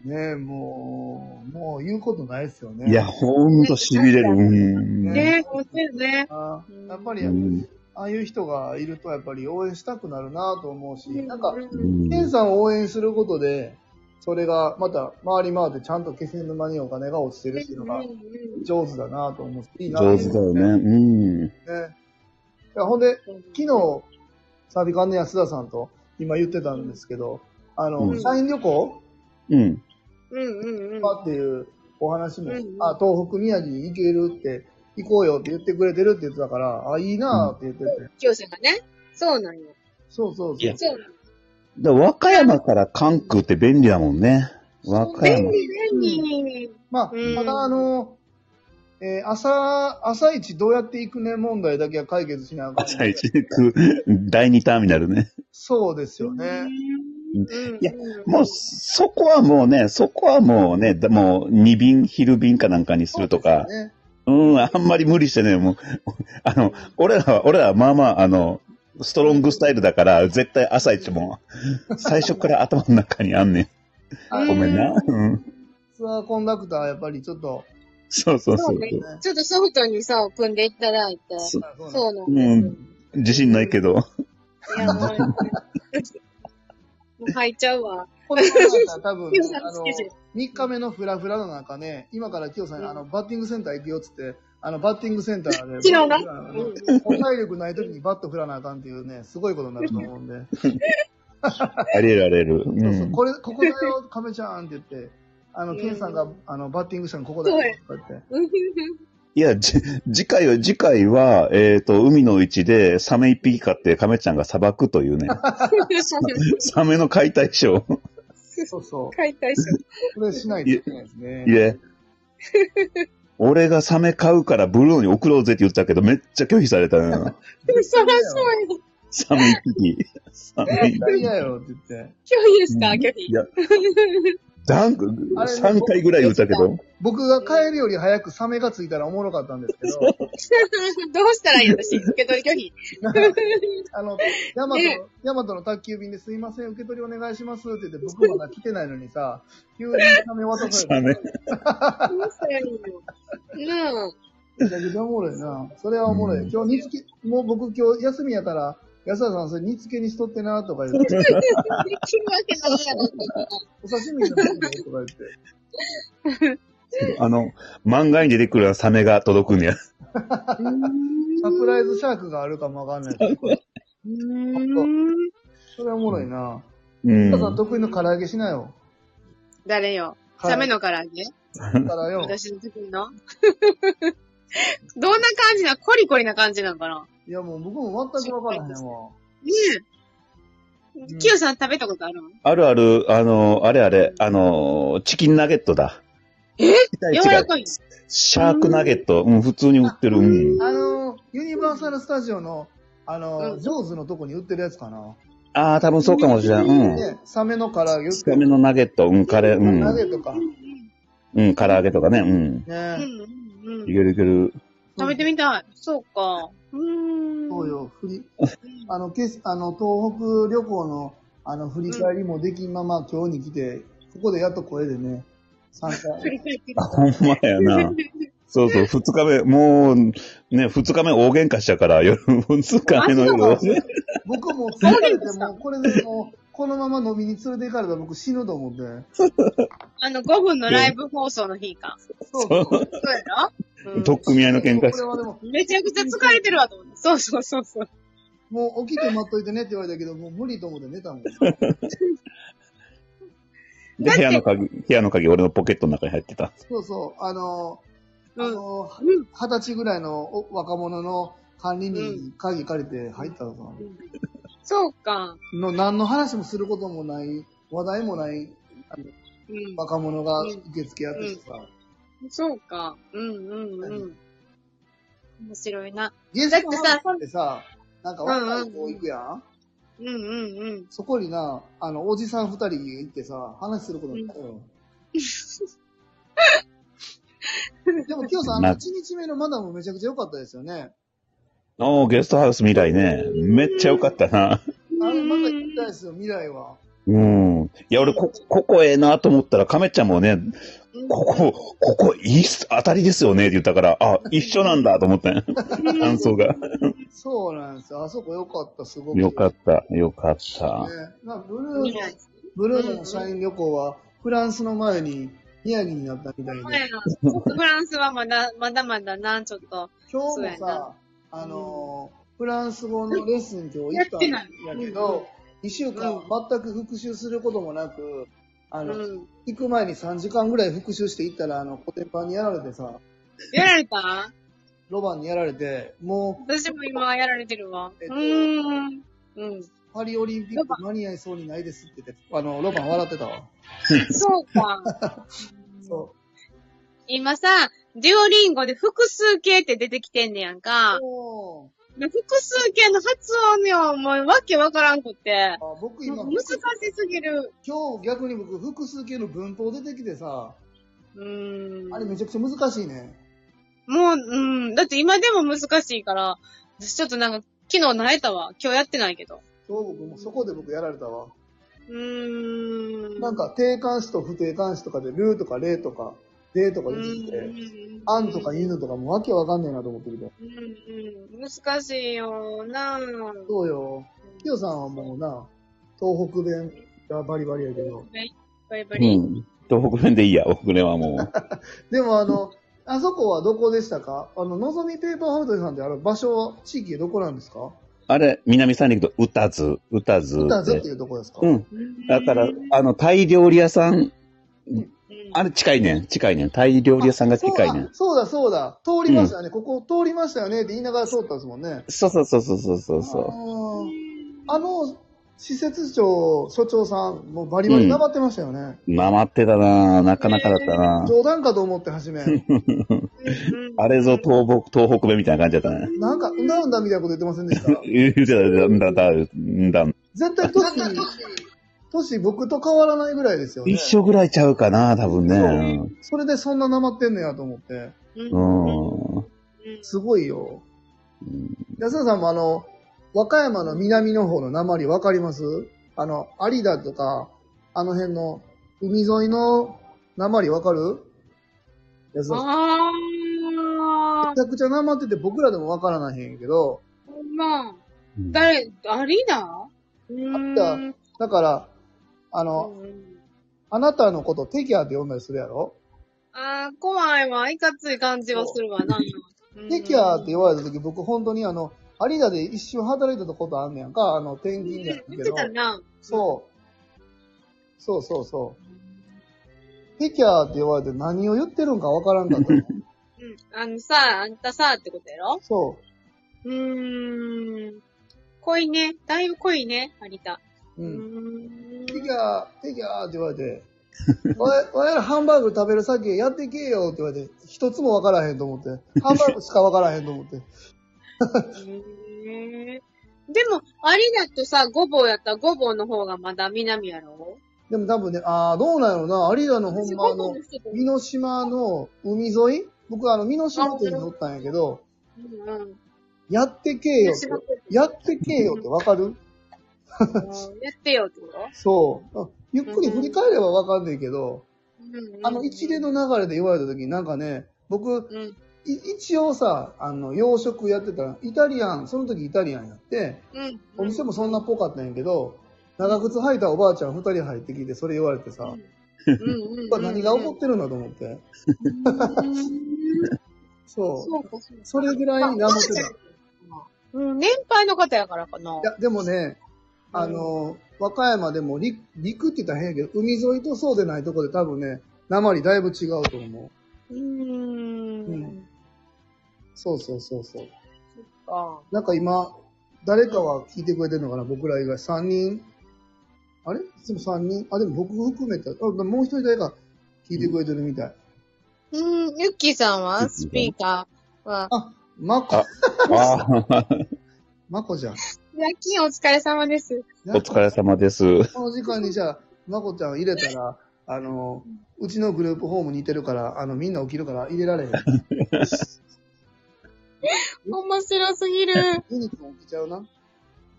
ねえ、もう、もう言うことないですよね。いや、ほんと痺れる。うん。ねほんとよね。あやっぱり、うんああいう人がいるとやっぱり応援したくなるなと思うし、なんか、うんケンさんを応援することで、それがまた回り回ってちゃんと気仙沼にお金が落ちてるっていうのが上手だなと思って、いいなと思って上手だよね。うん。ね。いやほんで、昨日、サビカンの安田さんと今言ってたんですけど、あの、うん社員旅行うん。うんうんうん。っていうお話も、うんあ、東北宮城に行けるって、行こうよって言ってくれてるって言ってたから、あ、いいなって言ってて。きよさんがね。そうなんよ。そうそうそう。そう。だから和歌山から関空って便利だもんね。和歌山。便利便利。まあ、うんただあの、えー朝、朝一どうやって行くね問題だけは解決しなあかん。朝一区、第二ターミナルね。そうですよね。うんいやもう、そこはもうね、そこはもうね、だもう二便、昼便かなんかにするとか、ね。うん、あんまり無理してね、もう、あの、俺らは、俺らはまあまあ、あの、ストロングスタイルだから、絶対朝一も、最初から頭の中にあんねん。あごめんな。うん。ツアーコンダクターはやっぱりちょっと、そうそうそううそね。ちょっとソフトにさ、組んでいただいて。そそうそうなんう。ん。自信ないけど。いや、もう、もう入っちゃうわ。この多分キヨさんあの好きじゃん、3日目のフラフラの中ね、今からキヨさん、あの、バッティングセンター行くよっつって、あの、バッティングセンターで、昨日な体力ない時にバット振らなあかんっていうね、すごいことになると思うんで。ありえるありえる。う。*laughs* そうそうんこれ、ここだよ、亀ちゃんって言って、あの、うんケンさんが、あの、バッティングしたのここだよ。って。いや、じ、*laughs* 次回は、次回は、えっ、と、海の位置でサメ一匹飼って亀ちゃんが砂漠というね、サメの解体ショー。そうそう。解体ショー。これしないといけないですね。いえ。俺がサメ買うからブルーノに送ろうぜって言ったけど、めっちゃ拒否されたな。そらそうよ。サメ一匹。サメ一絶対嫌よって言って。拒否ですか拒否い。や、ダンク、あれね3回ぐらい言ったけど、僕が帰るより早くサメがついたらおもろかったんですけど、*laughs* どうしたらいいの私、受け取り拒否。*laughs* あの、ヤマトね、ヤマトの宅急便ですいません、受け取りお願いしますって言って、僕まだ来てないのにさ、急にサメ渡されサメて、。どうしたらいいの？*laughs* なあ。めちゃくちゃおもろいな。それはおもろい。うん今日煮付け、もう僕今日休みやから、安田さんそれ煮付けにしとってなとか言って、できるわけないやろ。お刺身の方でとか言って。あの、漫画に出てくるサメが届くんや。*laughs* サプライズシャークがあるかもわかんないけど。うーん。それはおもろいな。うん得意の唐揚げしなよ。誰よ？サメの唐揚げ？私の得意の？*laughs* どんな感じなコリコリな感じなんかな？いやもう僕も全くわからへんわ。ねえ。キヨさん食べたことあるの？あるある、あの、あれあれ、あの、チキンナゲットだ。え？柔らかいシャークナゲット。うん、普通に売ってる。うん。あの、ユニバーサルスタジオの、あの、うんジョーズのとこに売ってるやつかな？ああ、多分そうかもしれん。うん。ね、サメの唐揚げ売ってサメのナゲット、うん、カレー、うん。ナゲットか。うん、唐揚げとかね、うん。うねんうんうんいけるいける。食べてみたい。そうか。うーん。そうよ、振り、あの、けあの、東北旅行の、あの、振り返りもできんまま今日に来て、ここでやっと声でね、参加。*laughs* 振り返ってあ、ほんまやな。そうそう、二日目、もう、ね、二日目大喧嘩したから、夜、二日目の夜。*laughs* 僕も疲れて、もうこれでもう、このまま飲みに連れて行かれたら僕死ぬと思って。あの、5分のライブ放送の日か。そうそう。そうやろ？うん取っ組み合いの喧嘩しこれはでも、めちゃくちゃ疲れてるわと思って。そうそうそうそう。もう起きて待っといてねって言われたけど、もう無理と思って寝たもん。で、部屋の鍵、部屋の鍵、俺のポケットの中に入ってた。そうそう、あの、あうん。の、うん二十歳ぐらいのお若者の管理人に鍵借りて入ったのさ。そうか。の何の話もすることもない、話題もないうん。若者が受付やっててさ。そうか。うんうんうん。面白いな。ゲストハウスってさ、なんか若い子行くやん、うんうんうん。そこにな、あの、おじさん二人行ってさ、話することになったよ。でも、きよさん、あの、な1日目のマダムめちゃくちゃ良かったですよね。おー、ゲストハウス未来ね。めっちゃよかったな。あれ、まだ行きたいですよ、未来は。うん。いや、俺、こ、ここええなと思ったら、亀ちゃんもね、ここ、ここいい当たりですよねって言ったから、あ、一緒なんだと思ったよ。感想が。そうなんですよ。あそこ良かった、すごく。よかった、よかった。ね。まあ、ブルーの、ブルーノの社員旅行は、フランスの前に宮城になったみたいで。フランスはまだ、まだまだな、ちょっと。今日もさ、あのーフランス語のレッスン今日行ったんやけど、一週間全く復習することもなく、あの、うん。行く前に3時間ぐらい復習して行ったら、あの、コテンパンにやられてさ、やられた？ロバンにやられて、も私も今やられてるわ。えっとうーん。うん。う、パリオリンピック間に合いそうにないですって言って、あの、ロバン笑ってたわ。*laughs* そうか。*laughs* そ今さ、デュオリンゴで複数形って出てきてんねやんか複数形の発音よ、もうわけわからんくって。あ僕今、難しすぎる。今日逆に僕複数形の文法出てきてさ、うーん。あれめちゃくちゃ難しいね。もう、うん。だって今でも難しいから、私ちょっとなんか、昨日慣れたわ。今日やってないけど。今日僕もそこで僕やられたわ。うーん。なんか定冠詞と不定冠詞とかで、ルーとかレーとか、デーとか出てきて、アンとか犬とかもわけわかんねえなと思ってきて。うんうん。難しいよなぁ。そうよ。キヨさんはもうな、東北弁がバリバリやけど。うバリバリ。ん。東北弁でいいや、遅れはも *laughs* でもあの、あそこはどこでしたか？あの、のぞみペーパーハウトさんってあの場所、地域どこなんですか？う。あれ、南三陸と歌津、歌津歌津ってで。いうとこですか？うん。だから、あの、タイ料理屋さんあれ近いねん、近いねん。タイ料理屋さんが近いねん。そうだ、そうだ。通りましたよね。ここ通りましたよねって言いながら通ったんですもんね。そうそうそうそうそうそうあそーあの、施設長、所長さん、もうバリバリ頑張ってましたよね。う。なまってたななかなかだったな冗談かと思って初め。*laughs* あれぞ東北、東北弁みたいな感じだったね。なんか、うんだうんだみたいなこと言ってませんでした？*laughs* 言うてた、んだ、だ、んだ。絶対年、年僕と変わらないぐらいですよね。一緒ぐらいちゃうかな、多分ね。それでそんななまってんのやと思って。うん。すごいよ。安田さんもあの、和歌山の南の方の鉛わかります？あの、有田とか、あの辺の海沿いの鉛わかる？安田さん。ああめちゃくちゃ鉛ってて僕らでもわからないへんけど、まあ、誰、アリーナうーんあだから、あの、うんあなたのことテキャーって呼んだりするやろ？あー、怖いわ。いかつい感じはするわな。テキャーって言われた時僕本当にあの、有田で一瞬働いてたことあんねやんか、あの、転勤じゃなて。そう。そうそうそう。テキャーって言われて何を言ってるんかわからんかった。うん。あのさ、あんたさ、ってことやろ？そうーん。濃いね。だいぶ濃いね、有田。う。ううん。ーん。テキャー、テキャーって言われて、*laughs* おや、ハンバーグ食べる先やってけよって言われて、一つもわからへんと思って、ハンバーグしかわからへんと思って。へ *laughs* ーでも、有田とさ、ごぼうやったらごぼうの方がまだ南やろ？でも多分ね、ああ、どうなんやろな、有田のほんまあの、美濃島の海沿い？僕あの、美濃島店に乗ったんやけど、うんうん。やってけよって、やってけよってわかる？やってよってこと？そう。あゆっくり振り返ればわかんないけど、うんあの一連の流れで言われた時になんかね、僕、うん。い一応さ、あの、洋食やってたら、イタリアン、その時イタリアンやって、うん。お店もそんなっぽかったんやけど、長靴履いたおばあちゃん二人入ってきて、それ言われてさ、*laughs* 何が起こってるんだと思って。うんそう。それぐらいになってた。いうん、年配の方やからかな。や、でもね、あの、和歌山でも陸、陸って言ったら変やけど、海沿いとそうでないとこで多分ね、鉛だいぶ違うと思う。うーん。うんそうそうそうそう。あなんか今、誰かは聞いてくれてるのかな僕ら以外3人？あれ？いつも3人？あ、でも僕含めて、あもう一人誰か聞いてくれてるみたい。うん、ユッキーさんは？スピーカーは？あ、まこ、ああまこちゃん。夜勤お疲れ様です。お疲れ様です。この時間にじゃあ、まこちゃん入れたら、あの、うちのグループホームに似てるから、あの、みんな起きるから入れられへん。*laughs* 面白すぎる。ユニくん起きちゃうな。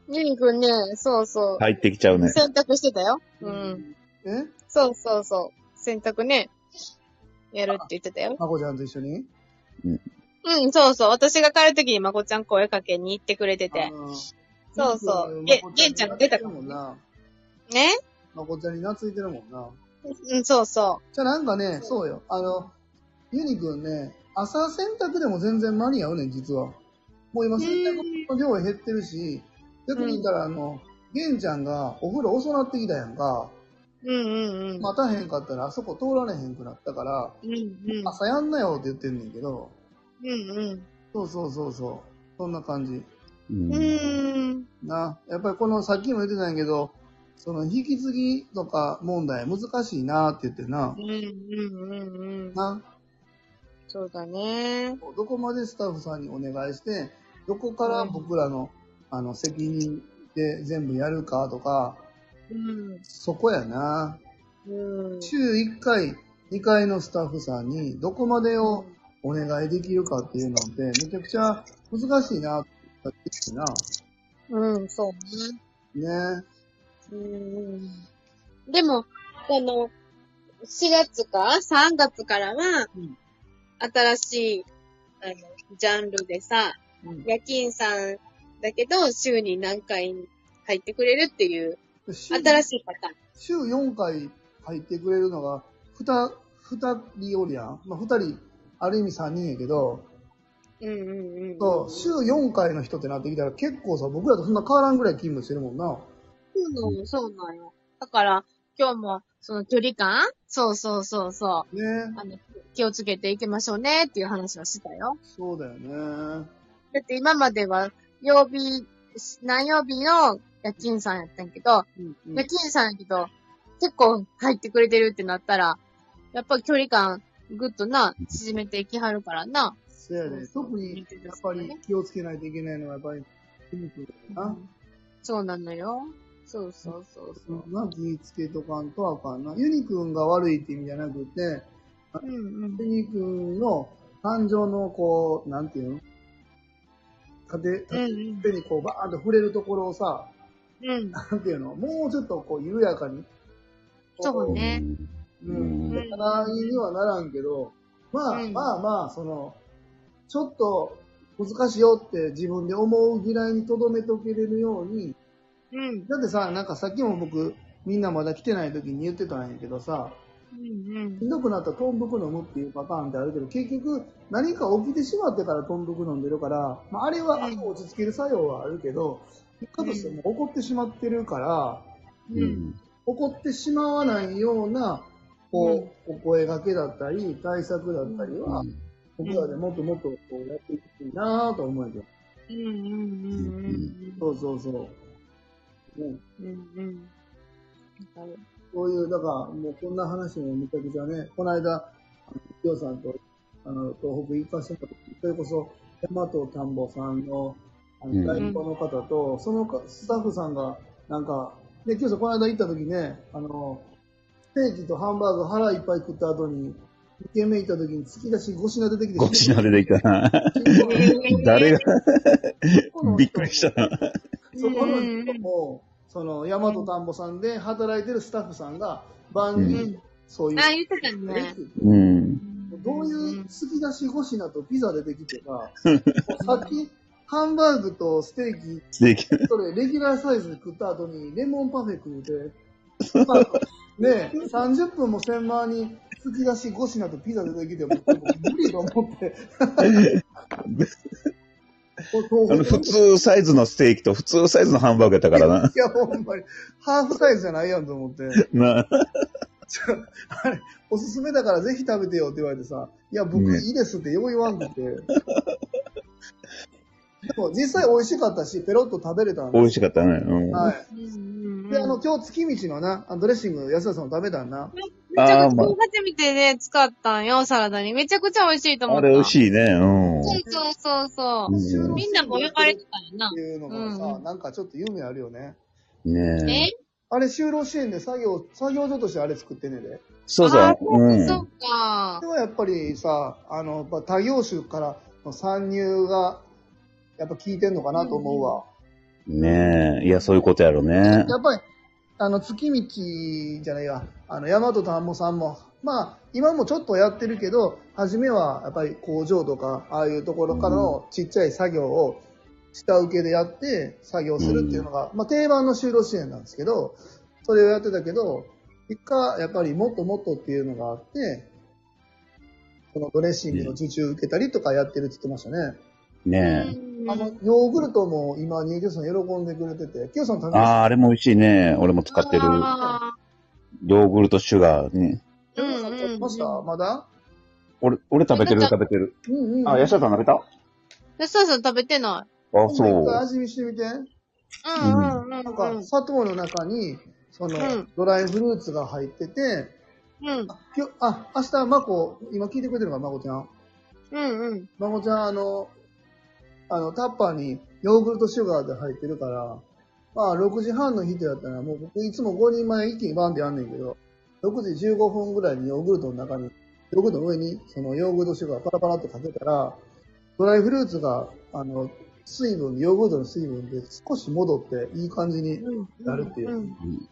ユニくんね、そうそう。入ってきちゃうね。洗濯してたよ。うん。え？そうそうそう。洗濯ね、やるって言ってたよ。まこちゃんと一緒に？うん、そうそう。私が帰るときにまこちゃん声かけに行ってくれてて。そうそう。んげ、げんちゃんが出たかもんな。ね？まこちゃんに懐いてるもんな。うん、そうそじゃあなんかね、そうよ。あの、ユニくんね、朝洗濯でも全然間に合うねん、実は。もう今洗濯の量減ってるし、逆に言ったら、あの、ゲンちゃんがお風呂遅なってきたやんか。う。うんうんうん。待たへんかったらあそこ通られへんくなったから、うんうん。朝やんなよって言ってんねんけど、うんうん。そうそうそうそう。そんな感じ。ううん。な。やっぱりこの、さっきも言ってたんやけど、その引き継ぎとか問題難しいなって言ってなう。んうんうんうん。な。そうだね。どこまでスタッフさんにお願いして、どこから僕らの、あの、責任で全部やるかとか、うん。そこやな。うん。週1回、2回のスタッフさんにどこまでをお願いできるかっていうのって、めちゃくちゃ難しいなってな。うん、そうね。ね。うん。でも、あの、4月か ?3 月からはうん、新しい、あの、ジャンルでさ、うん夜勤さんだけど、週に何回入ってくれるっていう、週新しいパターン。週4回入ってくれるのが、2、二人おりやん。まあ、2人、ある意味3人やけど、うんうんうん。そう、週4回の人ってなってきたら結構さ、僕らとそんな変わらんぐらい勤務してるもんな。そうなの、そうなんよ。だから、今日も、その距離感？そうそうそうそう。ね。あの、気をつけていきましょうねっていう話はしたよ。そうだよね。だって今までは、曜日、何曜日の夜勤さんやったんやけど、うんうん夜勤さんやけど、結構入ってくれてるってなったら、やっぱり距離感ぐっとな、縮めていきはるからな。そうやね。特に、やっぱり気をつけないといけないのは、やっぱり、筋肉だな。そうなのよ。そうそうそうそう。まあ、気ぃつけとかんとあかんな。ユニくんが悪いって意味じゃなくて、うんうんユ。ニくんの感情のこう、なんていうの？縦、うん縦にこうバーンと触れるところをさ、うん。うん。なんていうの？もうちょっとこう緩やかに。そうね。う。うんんだから、にはならんけど、まあ、うんまあまあ、その、ちょっと難しいよって自分で思うぐらいに留めとけれるように、うん。だってさ、なんかさっきも僕、みんなまだ来てない時に言ってたんやけどさ、うんしんどくなったらトンブク飲むっていうパターンってあるけど、結局何か起きてしまってからトンブク飲んでるから、まあ、あれは落ち着ける作用はあるけど、結果としてもう怒ってしまってるから、うん。うん。怒ってしまわないような、こう、お声掛けだったり、対策だったりは、僕らでもっともっとこうやっていきたいなと思うんやけど。うんうんうんそうそうそう。ね、うん。うん。そういう、だから、もうこんな話もめちゃくちゃね、この間、あの、きよさんと、あの、東北行かせてもらって、それこそ、大和田んぼさんの、あうんの、代表の方と、そのかスタッフさんが、なんか、で、きよさんこの間行った時ね、あの、ステーキとハンバーグ腹いっぱい食った後に、2軒目行った時に突き出し5品出てきて、5品出てきたな。*laughs* 誰が？びっくりしたな。そこの人も、その、大和田んぼさんで働いてるスタッフさんが、晩に、そういう、あ、言ってたね。うん。どういう突き出し5品とピザ出てきてさ、*laughs* さっき、ハンバーグとステーキ、できそれ、レギュラーサイズで食った後に、レモンパフェ食うて、まあねえ、30分も千万に突き出し5品とピザ出てきて、もう無理と思って。*laughs* あの、普通サイズのステーキと普通サイズのハンバーグやったからな。いや、ほんまに、ハーフサイズじゃないやんと思って。*laughs* なちょあれ、おすすめだからぜひ食べてよって言われてさ、いや、僕ねいいですってよう言わんくて。でも実際美味しかったし、ペロッと食べれたんで美味しかったね。うん。はい。で、あの、今日月道のな、ドレッシング、安田さんも食べたんな。めちゃくちゃ初めてね、使ったんよ、サラダに。めちゃくちゃ美味しいと思った。あれ美味しいね。うん。そうそうそうそう。うんみんなも焼かれてたよなっ。ていうのがさ、うんなんかちょっと夢あるよね。ねえ。え？あれ、就労支援で作業、作業所としてあれ作ってんねで。そうそあう。うん。そっかで。もやっぱりさ、あの、やっぱ他業種からの参入が、やっぱ効いてんのかなと思うわ。ねえ。いや、そういうことやろね。やっぱり、あの、月道じゃないわ、あの、大和田んぼさんも、まあ、今もちょっとやってるけど、初めはやっぱり工場とか、ああいうところからのちっちゃい作業を下請けでやって作業するっていうのが、まあ定番の就労支援なんですけど、それをやってたけど、結果、やっぱりもっともっとっていうのがあって、そのドレッシングの受注受けたりとかやってるって言ってましたね。ねうんあの、ヨーグルトも今、ニューキョさん喜んでくれてて、キヨさん食べああ、あれも美味しいね。俺も使ってる。あヨーグルトシュガーね。たキヨさん食べましたまだ？俺、俺食べてる食べてる。うんうん。あ、ヤシャさん食べた？あ、ーそうそう、食べてなそ一回う。味見してみて。い。うんうんうん。なんか、砂糖の中に、その、うんドライフルーツが入ってて、うん。きょあ、明日、まこ、今聞いてくれてるのか、まこちゃん。うんうん。まこちゃん、あの、あの、タッパーにヨーグルトシュガーで入ってるから、まあ、6時半の人やったら、もう僕いつも5人前一気にバンってやんねんけど、6時15分ぐらいにヨーグルトの中に、ヨーグルトの上に、そのヨーグルトシュガーパラパラっとかけたら、ドライフルーツが、あの、水分、ヨーグルトの水分で少し戻っていい感じにうん。なるっていう。うん。うん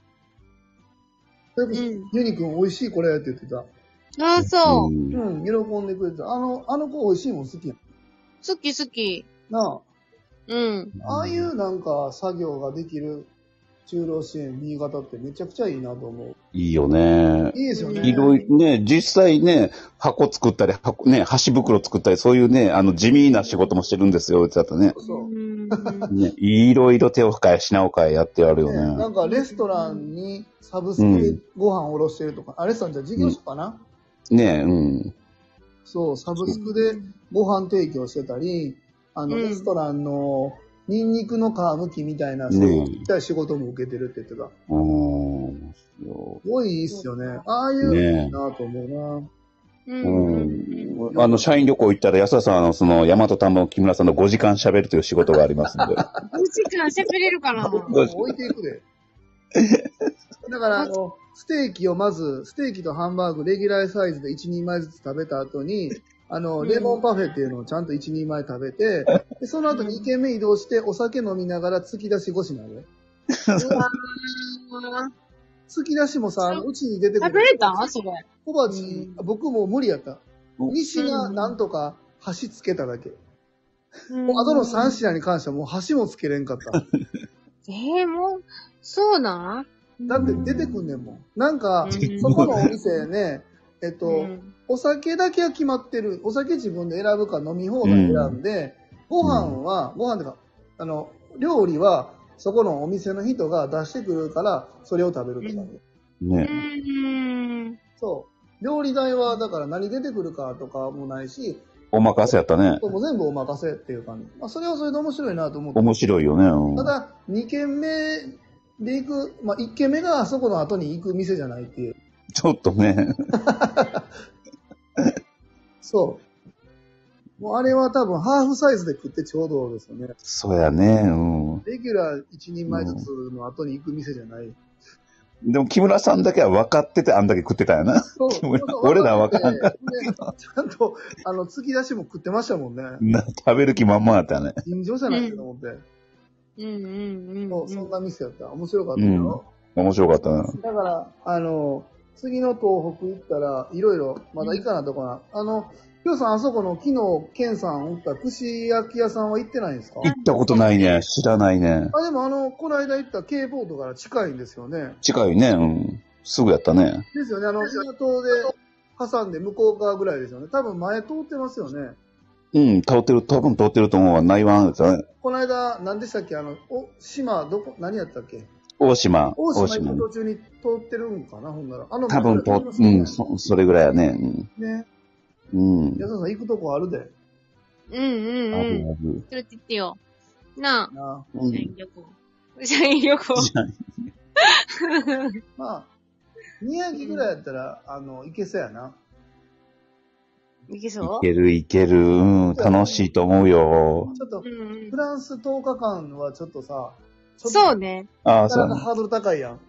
ユニくん美味しいこれって言ってた。あ、そう。んうん、喜んでくれてた。あの、あの子美味しいもん好きやん。好き好き。なうん。あ、ああいうなんか作業ができる就労支援新潟ってめちゃくちゃいいなと思う。いいよね。いいですよね。いろいろね、実際ね、箱作ったり、箱ね、箸袋作ったり、そういうね、あの、地味な仕事もしてるんですよ、うちだとね。そう。うんね、いろいろ手を変え、品を変えやってやるよねなね。んかレストランにサブスクでご飯おろしてるとか、あ、レストランじゃ事業所かな、ねうん。そう、サブスクでご飯提供してたり、あの、うんレストランのニンニクの皮むきみたいな、ねそういった仕事も受けてるって言ってた。うーん。すごいいいっすよね。ああいうのいいなと思うな。うんうん。あの、社員旅行行ったら安田さん、あの、その、大和田の木村さんの5時間喋るという仕事がありますんで。*laughs* 5時間喋れるかな？もう置いていくで。*laughs* だから、あの、ステーキをまず、ステーキとハンバーグ、レギュラーサイズで1人前ずつ食べた後に、あの、うんレモンパフェっていうのをちゃんと1人前食べて、*laughs* でその後2軒目移動して、お酒飲みながら突き出し5品で。うわー突き出しもさ、うちに出てくる。食べれたそれ。小鉢、僕もう無理やった。うん2品なんとか箸つけただけ。もうあとの3品に関してはもう箸もつけれんかった。*laughs* えー、もう、そうなん？だって出てくんねんもん。なんか、うんそこのお店ね、えっと、うんお酒だけは決まってる。お酒自分で選ぶか飲み放題選んで、ご飯は、ご飯っていうか、あの、料理は、そこのお店の人が出してくるから、それを食べるって感じ。うね。ん。そう。料理代は、だから何出てくるかとかもないし、お任せやったね。もう全部お任せっていう感じ。まあ、それはそれで面白いなと思って。面白いよね。うんただ、2軒目で行く、まあ、1軒目があそこの後に行く店じゃないっていう。*laughs* ちょっとね。*laughs* そう。もうあれは多分ハーフサイズで食ってちょうどですよね。そうやね。うん。レギュラー1人前ずつの後に行く店じゃない。でも木村さんだけは分かっててあんだけ食ってたよな。そう *laughs* 俺俺らは分からんかでちゃんと、あの、突き出しも食ってましたもんね。な食べる気満々やったね。尋常じゃないかと思って。うんうんうん。そうそんな店やった。面白かったよ。面白かったな。だから、あの、次の東北行ったら、いろいろ、まだ行かなとこな。あの、きょうさん、あそこの昨日、ケンさんおった串焼き屋さんは行ってないんですか？行ったことないね。知らないね。あ、でもあの、この間行った K ポートから近いんですよね。近いね。うん。すぐやったね。ですよね。あの、港で挟んで向こう側ぐらいですよね。多分前通ってますよね。うん。通ってる、多分通ってると思うわ。内湾ですよね。この間、何でしたっけ？あの、お、島、どこ、何やったっけ？大島。大島行く途中に通ってるんかなほんなら。あの、多分と、通うん、そ、それぐらいやね。ね。うん。うん。安田さん行くとこあるで。うんうんあうん。るある。連れて行ってよ。ななあ、うん社員旅行。社員旅行。*laughs* まあ、宮城ぐらいやったら、あの、行けそうやな。いいけそけるいける。うん。楽しいと思うよ。ちょっとう、うんフランス10日間はちょっとさ、そうね。ああ、なそうやね。かなかハードル高いやん。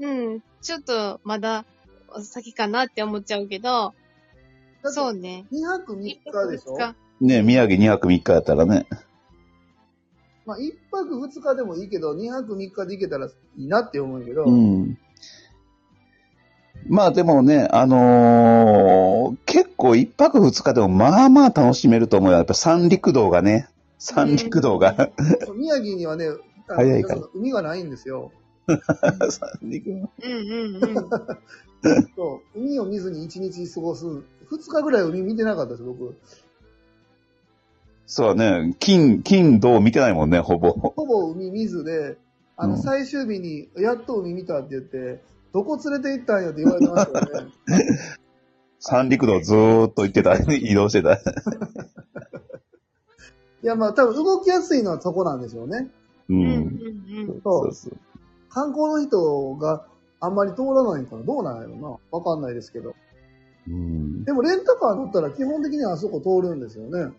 うん。ちょっと、まだ、先かなって思っちゃうけど、そうね。2泊3日でしょ？ね宮城2泊3日やったらね。まあ、1泊2日でもいいけど、2泊3日で行けたらいいなって思うけど、うん。まあでもね、あのー結構一泊二日でもまあまあ楽しめると思うよ。やっぱ三陸道がね、三陸道が。そう宮城にはね、早いから海がないんですよ。*laughs* 三陸うんうんうん。そう。海を見ずに1日過ごす。2日ぐらい海見てなかったです、僕。そうね、金、金土見てないもんね、ほぼ。ほぼ海見ずで、あの、うん最終日に、やっと海見たって言って、どこ連れて行ったんやって言われてましたよね。*laughs* 三陸道ずーっと行ってた、*laughs* 移動してた。いや、まあ多分動きやすいのはそこなんでしょうね。う。うんうんんうん。そうそう。観光の人があんまり通らないんかなどうなんやろなわかんないですけど。うん、でもレンタカー乗ったら基本的にはあそこ通るんですよね。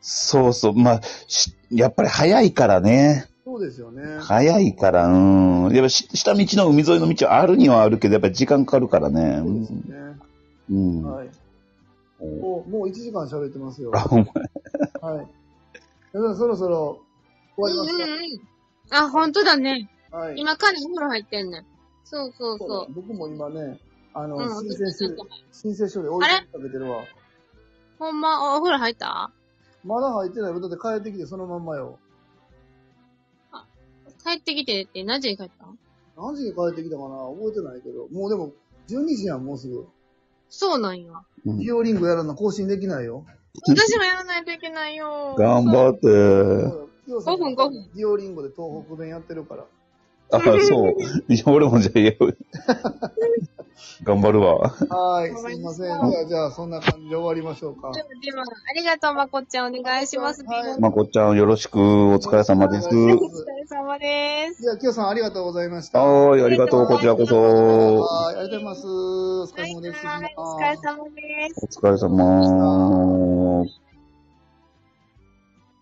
そうそう。まあ、しやっぱり早いからね。そうですよね。早いから、うん。やっぱし下道の海沿いの道はあるにはあるけど、やっぱり時間かかるからね。そうですよね。うん。はい。おもう、もう1時間喋ってますよ。あ、ほんまはい。皆さんそろそろますうんうんうん。あ、本当だね。か、はい。今からお風呂入ってんねん。そうそうそ僕も今ね、あの、う。うん。申請書で、申請書で追いかけてるわ。ほんま、お風呂入った？まだ入ってないよ。だって帰ってきてそのまんまよ。帰帰ってきてって何時に帰った？ん何時に帰ってきたかな？覚えてないけど。もうでも、12時やん、もうすぐ。そうなんや。うんディオリンゴやらな更新できないよ。私もやらないといけないよ。頑張って。5 5分5分。ディオリンゴで東北弁やってるから。あ、そう。いや、俺もじゃあ、いや頑張るわ。はい、すいません。じゃあ、じゃあ、そんな感じで終わりましょうか。では、ではありがとう、まこっちゃん。お願いします。はいまこっちゃん、よろしく。お疲れ様です。お疲れ様です。じゃあ、きよさんありがとうございました。はーい、ありがとう。こちらこそ。はい、ありがとうございます。お疲れ様です。はい、お疲れ様です。お疲れ様。